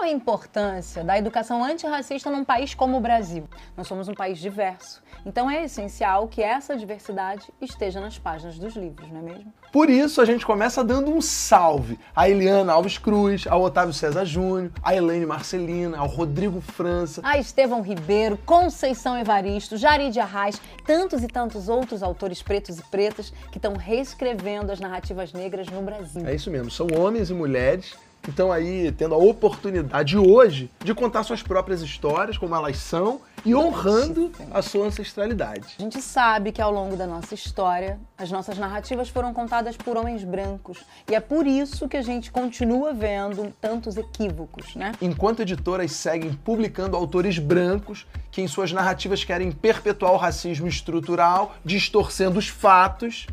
qual a importância da educação antirracista num país como o Brasil? Nós somos um país diverso, então é essencial que essa diversidade esteja nas páginas dos livros, não é mesmo? Por isso a gente começa dando um salve a Eliana Alves Cruz, ao Otávio César Júnior, a Elaine Marcelina, ao Rodrigo França, a Estevão Ribeiro, Conceição Evaristo, Jari de Arraes, tantos e tantos outros autores pretos e pretas que estão reescrevendo as narrativas negras no Brasil. É isso mesmo, são homens e mulheres estão aí tendo a oportunidade hoje de contar suas próprias histórias, como elas são, e honrando a sua ancestralidade. A gente sabe que ao longo da nossa história, as nossas narrativas foram contadas por homens brancos. E é por isso que a gente continua vendo tantos equívocos, né? Enquanto editoras seguem publicando autores brancos que em suas narrativas querem perpetuar o racismo estrutural, distorcendo os fatos,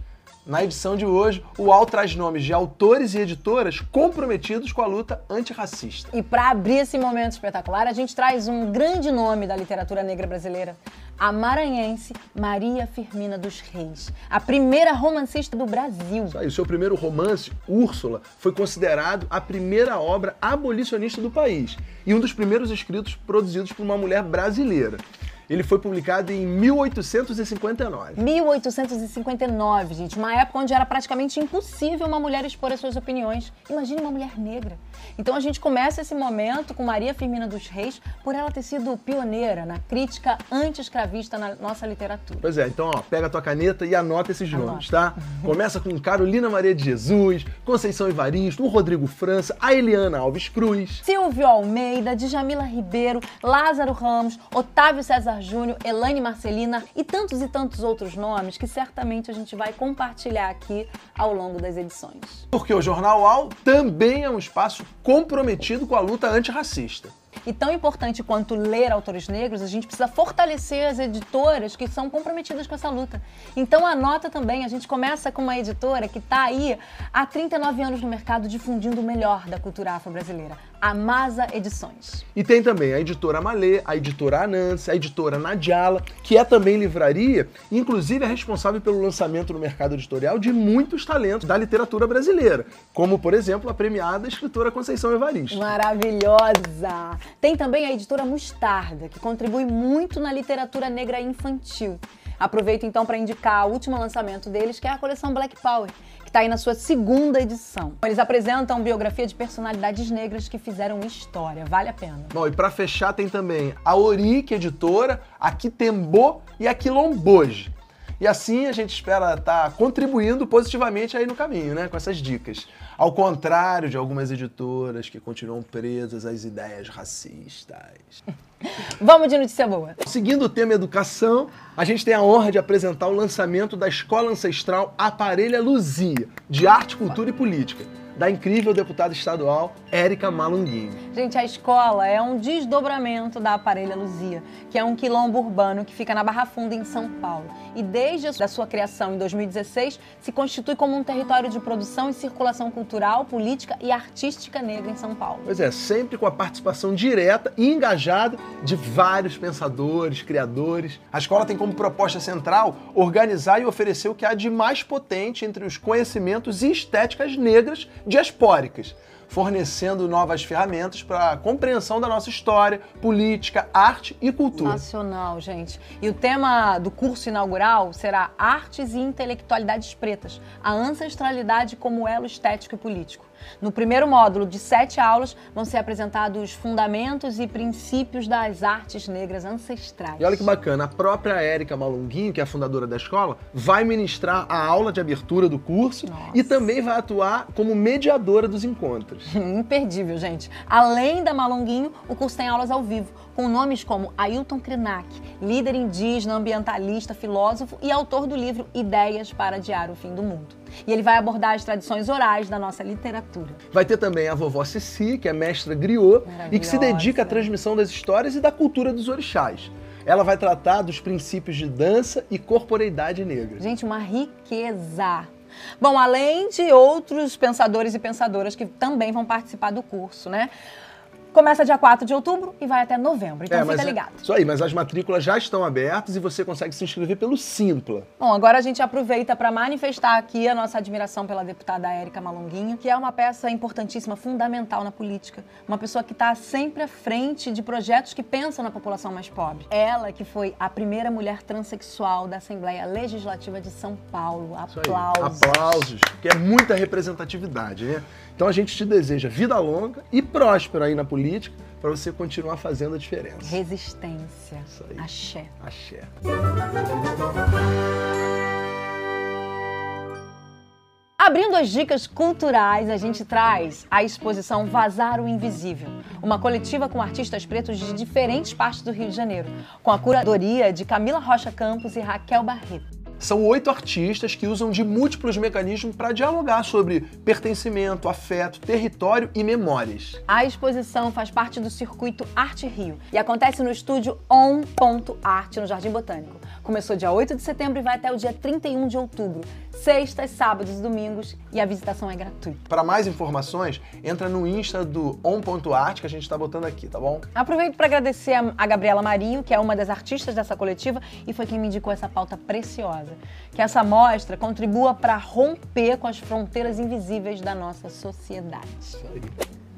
na edição de hoje, o UOL traz nomes de autores e editoras comprometidos com a luta antirracista. E para abrir esse momento espetacular, a gente traz um grande nome da literatura negra brasileira, a maranhense Maria Firmina dos Reis, a primeira romancista do Brasil. Aí, o seu primeiro romance, Úrsula, foi considerado a primeira obra abolicionista do país e um dos primeiros escritos produzidos por uma mulher brasileira. Ele foi publicado em 1859. 1859, gente. Uma época onde era praticamente impossível uma mulher expor as suas opiniões. Imagine uma mulher negra. Então a gente começa esse momento com Maria Firmina dos Reis por ela ter sido pioneira na crítica anti-escravista na nossa literatura. Pois é, então ó, pega a tua caneta e anota esses anota. nomes, tá? Começa com Carolina Maria de Jesus, Conceição Evaristo, o Rodrigo França, a Eliana Alves Cruz, Silvio Almeida, Djamila Ribeiro, Lázaro Ramos, Otávio César Júnior, Elaine Marcelina e tantos e tantos outros nomes que certamente a gente vai compartilhar aqui ao longo das edições. Porque o Jornal UAU também é um espaço comprometido com a luta antirracista. E tão importante quanto ler autores negros, a gente precisa fortalecer as editoras que são comprometidas com essa luta. Então anota também, a gente começa com uma editora que está aí há 39 anos no mercado difundindo o melhor da cultura afro-brasileira, a Masa Edições. E tem também a editora Malê, a editora Anansi, a editora Nadiala, que é também livraria, e inclusive é responsável pelo lançamento no mercado editorial de muitos talentos da literatura brasileira, como por exemplo a premiada escritora Conceição Evaristo. Maravilhosa! Tem também a editora Mostarda, que contribui muito na literatura negra infantil. Aproveito então para indicar o último lançamento deles, que é a coleção Black Power, que está aí na sua segunda edição. Eles apresentam biografia de personalidades negras que fizeram história, vale a pena. Bom, e para fechar tem também a Orique Editora, a Quitembo e a Quilomboje. E assim a gente espera estar tá contribuindo positivamente aí no caminho, né, com essas dicas. Ao contrário de algumas editoras que continuam presas às ideias racistas. Vamos de notícia boa. Seguindo o tema educação, a gente tem a honra de apresentar o lançamento da Escola Ancestral Aparelha Luzia, de Arte, Cultura e Política da incrível deputada estadual Érica Malunguinho. Gente, a escola é um desdobramento da Aparelha Luzia, que é um quilombo urbano que fica na Barra Funda, em São Paulo. E desde a sua criação em 2016, se constitui como um território de produção e circulação cultural, política e artística negra em São Paulo. Pois é, sempre com a participação direta e engajada de vários pensadores, criadores. A escola tem como proposta central organizar e oferecer o que há de mais potente entre os conhecimentos e estéticas negras diaspóricas, fornecendo novas ferramentas para a compreensão da nossa história, política, arte e cultura. Nacional, gente. E o tema do curso inaugural será Artes e Intelectualidades Pretas, a ancestralidade como elo estético e político. No primeiro módulo de sete aulas vão ser apresentados fundamentos e princípios das artes negras ancestrais. E olha que bacana, a própria Érica Malunguinho, que é a fundadora da escola, vai ministrar a aula de abertura do curso Nossa. e também vai atuar como mediadora dos encontros. Imperdível, gente. Além da Malunguinho, o curso tem aulas ao vivo, com nomes como Ailton Krenak, líder indígena, ambientalista, filósofo e autor do livro Ideias para Adiar o Fim do Mundo. E ele vai abordar as tradições orais da nossa literatura. Vai ter também a vovó Ceci, que é mestra griot e que se dedica à transmissão das histórias e da cultura dos orixás. Ela vai tratar dos princípios de dança e corporeidade negra. Gente, uma riqueza! Bom, além de outros pensadores e pensadoras que também vão participar do curso, né? Começa dia 4 de outubro e vai até novembro, então É, fica é- ligado. Isso aí, mas as matrículas já estão abertas e você consegue se inscrever pelo Simpla. Bom, agora a gente aproveita para manifestar aqui a nossa admiração pela deputada Érica Malonguinho, que é uma peça importantíssima, fundamental na política. Uma pessoa que está sempre à frente de projetos que pensam na população mais pobre. Ela que foi a primeira mulher transexual da Assembleia Legislativa de São Paulo. Aplausos. Aplausos, que é muita representatividade, né? Então a gente te deseja vida longa e próspera aí na política para você continuar fazendo a diferença. Resistência. Isso aí. Axé. Axé. Abrindo as dicas culturais, a gente traz a exposição Vazar o Invisível, uma coletiva com artistas pretos de diferentes partes do Rio de Janeiro, com a curadoria de Camila Rocha Campos e Raquel Barreto. São oito artistas que usam de múltiplos mecanismos para dialogar sobre pertencimento, afeto, território e memórias. A exposição faz parte do circuito Arte Rio e acontece no estúdio On.art no Jardim Botânico. Começou dia 8 de setembro e vai até o dia 31 de outubro, sextas, sábados e domingos, e a visitação é gratuita. Para mais informações, entra no Insta do on.art que a gente está botando aqui, tá bom? Aproveito para agradecer a a Gabriela Marinho, que é uma das artistas dessa coletiva e foi quem me indicou essa pauta preciosa. Que essa mostra contribua para romper com as fronteiras invisíveis da nossa sociedade.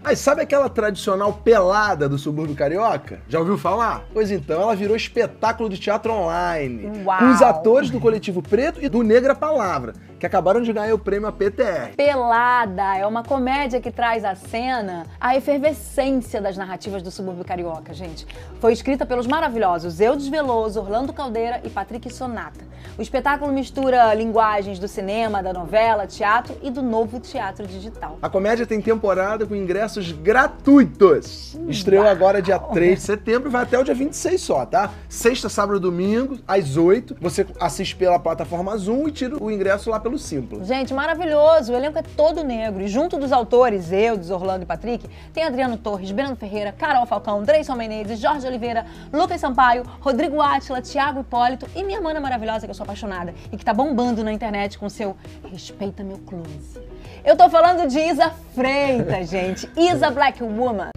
Aí sabe aquela tradicional pelada do subúrbio carioca? Já ouviu falar? Pois então, ela virou espetáculo de teatro online. Uau! Com os atores do Coletivo Preto e do Negra Palavra, que acabaram de ganhar o prêmio APTR. Pelada é uma comédia que traz à cena a efervescência das narrativas do subúrbio carioca, gente. Foi escrita pelos maravilhosos Eudes Veloso, Orlando Caldeira e Patrick Sonata. O espetáculo mistura linguagens do cinema, da novela, teatro e do novo teatro digital. A comédia tem temporada com ingressos gratuitos. Estreou agora dia 3 de setembro e vai até o dia 26 só, tá? Sexta, sábado e domingo, às 8. Você assiste pela plataforma Zoom e tira o ingresso lá pelo Simpla. Gente, maravilhoso! O elenco é todo negro. E junto dos autores, Eudes, Orlando e Patrick, tem Adriano Torres, Breno Ferreira, Carol Falcão, Dreyson Menezes, Jorge Oliveira, Lucas Sampaio, Rodrigo Átila, Thiago Hipólito e minha mana maravilhosa, que eu sou apaixonada e que tá bombando na internet com seu Respeita Meu Close. Eu tô falando de Isa Freitas, gente. Isa Black Woman.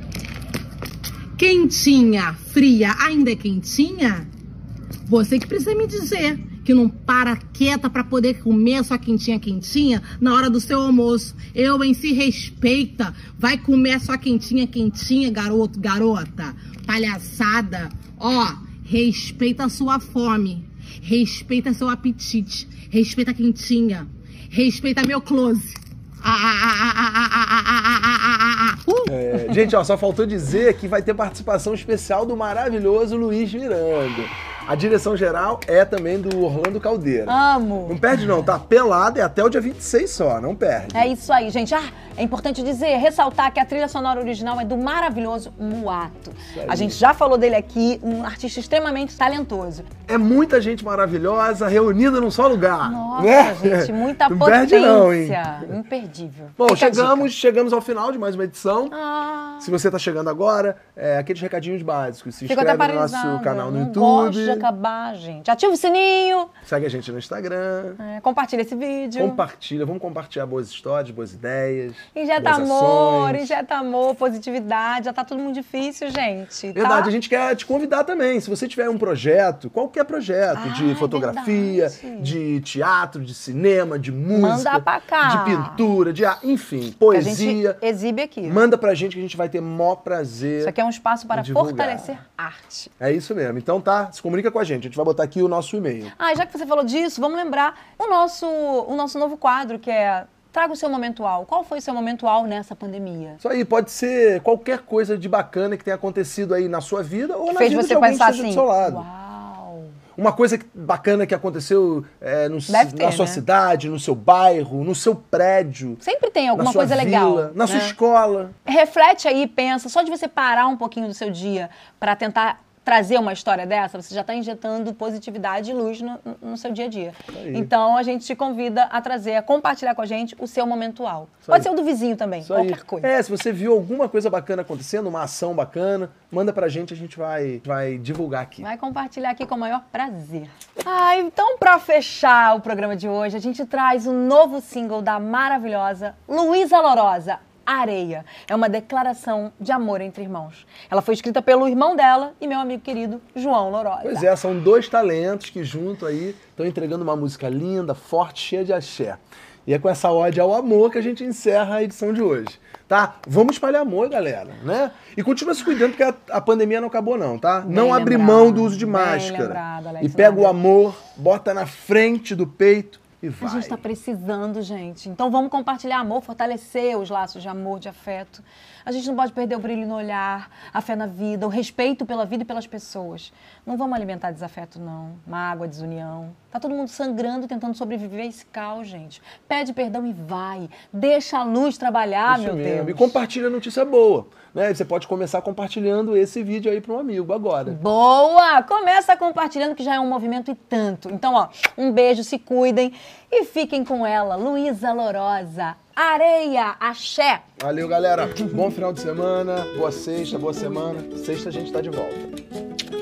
Quentinha, fria, ainda é quentinha? Você que precisa me dizer que não para quieta para poder comer sua quentinha quentinha na hora do seu almoço. Eu em si respeita, vai comer sua quentinha quentinha, garoto, garota, palhaçada. Ó, respeita a sua fome, respeita seu apetite, respeita a quentinha, respeita meu close. É, gente, ó, só faltou dizer que vai ter participação especial do maravilhoso Luiz Miranda. A direção geral é também do Orlando Caldeira. Amo! Não perde não, tá? Pelado é até o dia 26 só, não perde. É isso aí, gente. Ah, é importante dizer, ressaltar que a trilha sonora original é do maravilhoso Muato. A gente já falou dele aqui, um artista extremamente talentoso. É muita gente maravilhosa reunida num só lugar. Nossa, né? gente, muita não potência. Perde não, hein? Imperdível. Bom, Fica chegamos, chegamos ao final de mais uma edição. Ah, Se você tá chegando agora, é, aqueles recadinhos básicos. Se fico inscreve no nosso canal no YouTube. Acabar, gente. Ativa o sininho, Segue a gente no Instagram. é, compartilha esse vídeo. Compartilha, vamos compartilhar boas histórias, boas ideias. Injeta boas amor, ações. injeta amor, positividade. Já tá tudo muito difícil, gente. tá? Verdade, a gente quer te convidar também. Se você tiver um projeto, qualquer projeto, Ah, de é fotografia, verdade. de teatro, de cinema, de música, Manda pra cá. de pintura, de arte, enfim, Que a poesia. gente exibe aqui. Manda pra gente que a gente vai ter mó prazer. Isso aqui é um espaço para fortalecer arte. É isso mesmo. Então tá, se comunica com a gente. A gente vai botar aqui o nosso e-mail. Ah, e já que você falou disso, vamos lembrar o nosso, o nosso novo quadro, que é Traga o seu momento ao. Qual foi o seu momento ao nessa pandemia? Isso aí pode ser qualquer coisa de bacana que tenha acontecido aí na sua vida ou Que na fez vida você de alguém pensar que assim, do seu lado. uau. Uma coisa bacana que aconteceu é, no- ter, na sua né? cidade, no seu bairro, no seu prédio. Sempre tem alguma na sua coisa vila, legal. Na sua né? escola. Reflete aí, pensa, só de você parar um pouquinho do seu dia para tentar trazer uma história dessa, você já está injetando positividade e luz no, no seu dia a dia. aí. Então a gente te convida a trazer, a compartilhar com a gente o seu momento Isso Pode aí. ser o do vizinho também, Isso aí. qualquer coisa. É, se você viu alguma coisa bacana acontecendo, uma ação bacana, manda pra gente, a gente vai, vai divulgar aqui. Vai compartilhar aqui com o maior prazer. Ah, então para fechar o programa de hoje, a gente traz o novo single da maravilhosa Luísa Lorosa, Areia. É uma declaração de amor entre irmãos. Ela foi escrita pelo irmão dela e meu amigo querido João Lorosa. Pois é, são dois talentos que junto aí estão entregando uma música linda, forte, cheia de axé. E é com essa ode ao amor que a gente encerra a edição de hoje, tá? Vamos espalhar amor, galera, né? E continua se cuidando porque a, a pandemia não acabou não, tá? Bem não abre lembrado, mão do uso de máscara. lembrado, Alex, e pega o abre- amor, bota na frente do peito e A vai. gente está precisando, gente. Então vamos compartilhar amor, fortalecer os laços de amor, de afeto. A gente não pode perder o brilho no olhar, a fé na vida, o respeito pela vida e pelas pessoas. Não vamos alimentar desafeto, não. Mágoa, desunião. Tá todo mundo sangrando, tentando sobreviver a esse caos, gente. Pede perdão e vai. Deixa a luz trabalhar, Isso meu mesmo. Deus. E compartilha notícia boa. Né? Você pode começar compartilhando esse vídeo aí para um amigo agora. Boa! Começa compartilhando que já é um movimento e tanto. Então, ó, um beijo, se cuidem e fiquem com ela, Luísa Lorosa. Areia, axé. Valeu, galera. Bom final de semana, boa sexta, boa semana. Sexta a gente tá de volta.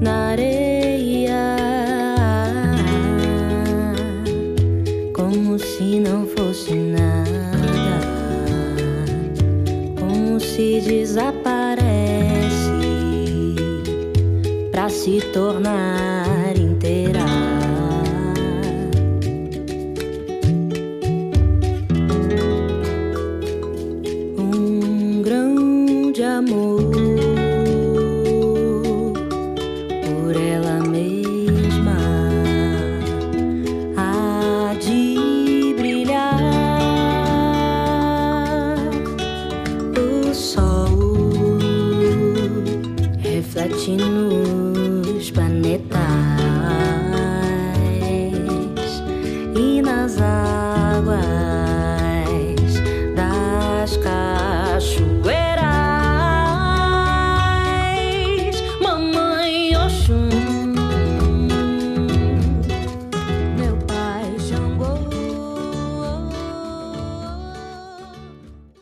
Na areia, como se não fosse nada, como se desaparece pra se tornar inteira. um grão de amor